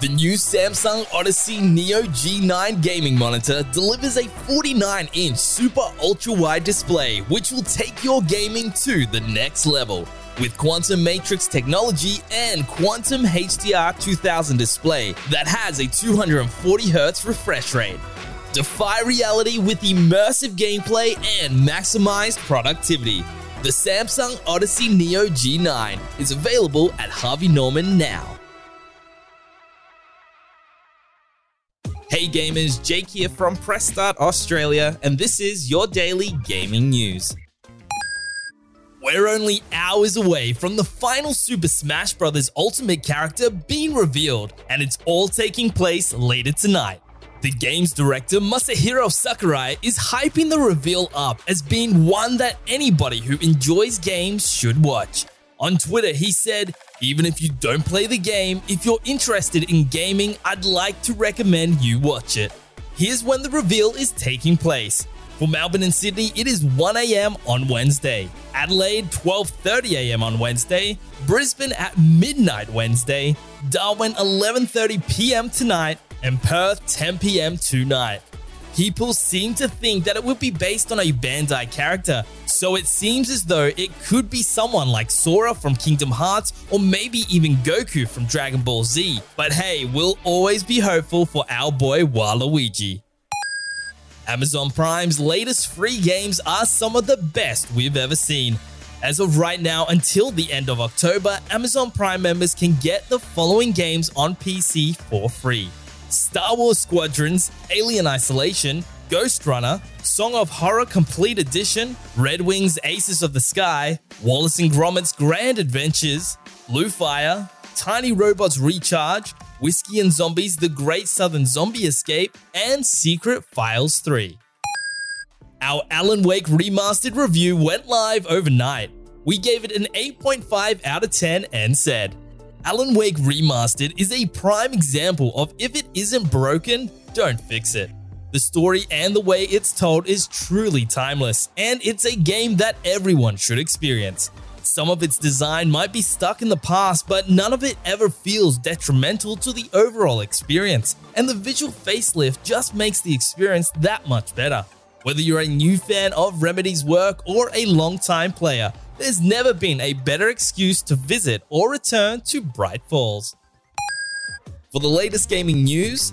The new Samsung Odyssey Neo G9 gaming monitor delivers a 49 inch super ultra wide display, which will take your gaming to the next level. With Quantum Matrix technology and Quantum HDR 2000 display that has a 240Hz refresh rate. Defy reality with immersive gameplay and maximized productivity. The Samsung Odyssey Neo G9 is available at Harvey Norman now. Hey gamers, Jake here from Press Start Australia, and this is your daily gaming news. We're only hours away from the final Super Smash Bros. Ultimate character being revealed, and it's all taking place later tonight. The game's director Masahiro Sakurai is hyping the reveal up as being one that anybody who enjoys games should watch. On Twitter, he said, Even if you don't play the game, if you're interested in gaming, I'd like to recommend you watch it. Here's when the reveal is taking place. For Melbourne and Sydney, it is 1am on Wednesday. Adelaide, 12.30am on Wednesday. Brisbane at midnight Wednesday. Darwin, 11.30pm tonight. And Perth, 10pm tonight. People seem to think that it would be based on a Bandai character, so it seems as though it could be someone like Sora from Kingdom Hearts or maybe even Goku from Dragon Ball Z. But hey, we'll always be hopeful for our boy Waluigi. Amazon Prime's latest free games are some of the best we've ever seen. As of right now, until the end of October, Amazon Prime members can get the following games on PC for free. Star Wars Squadrons, Alien Isolation, Ghost Runner, Song of Horror Complete Edition, Red Wings Aces of the Sky, Wallace and Gromit's Grand Adventures, Blue Fire, Tiny Robots Recharge, Whiskey and Zombies The Great Southern Zombie Escape, and Secret Files 3. Our Alan Wake Remastered review went live overnight. We gave it an 8.5 out of 10 and said, Alan Wake Remastered is a prime example of if it isn't broken, don't fix it. The story and the way it's told is truly timeless, and it's a game that everyone should experience. Some of its design might be stuck in the past, but none of it ever feels detrimental to the overall experience, and the visual facelift just makes the experience that much better. Whether you're a new fan of Remedy's work or a long-time player, there's never been a better excuse to visit or return to Bright Falls. For the latest gaming news,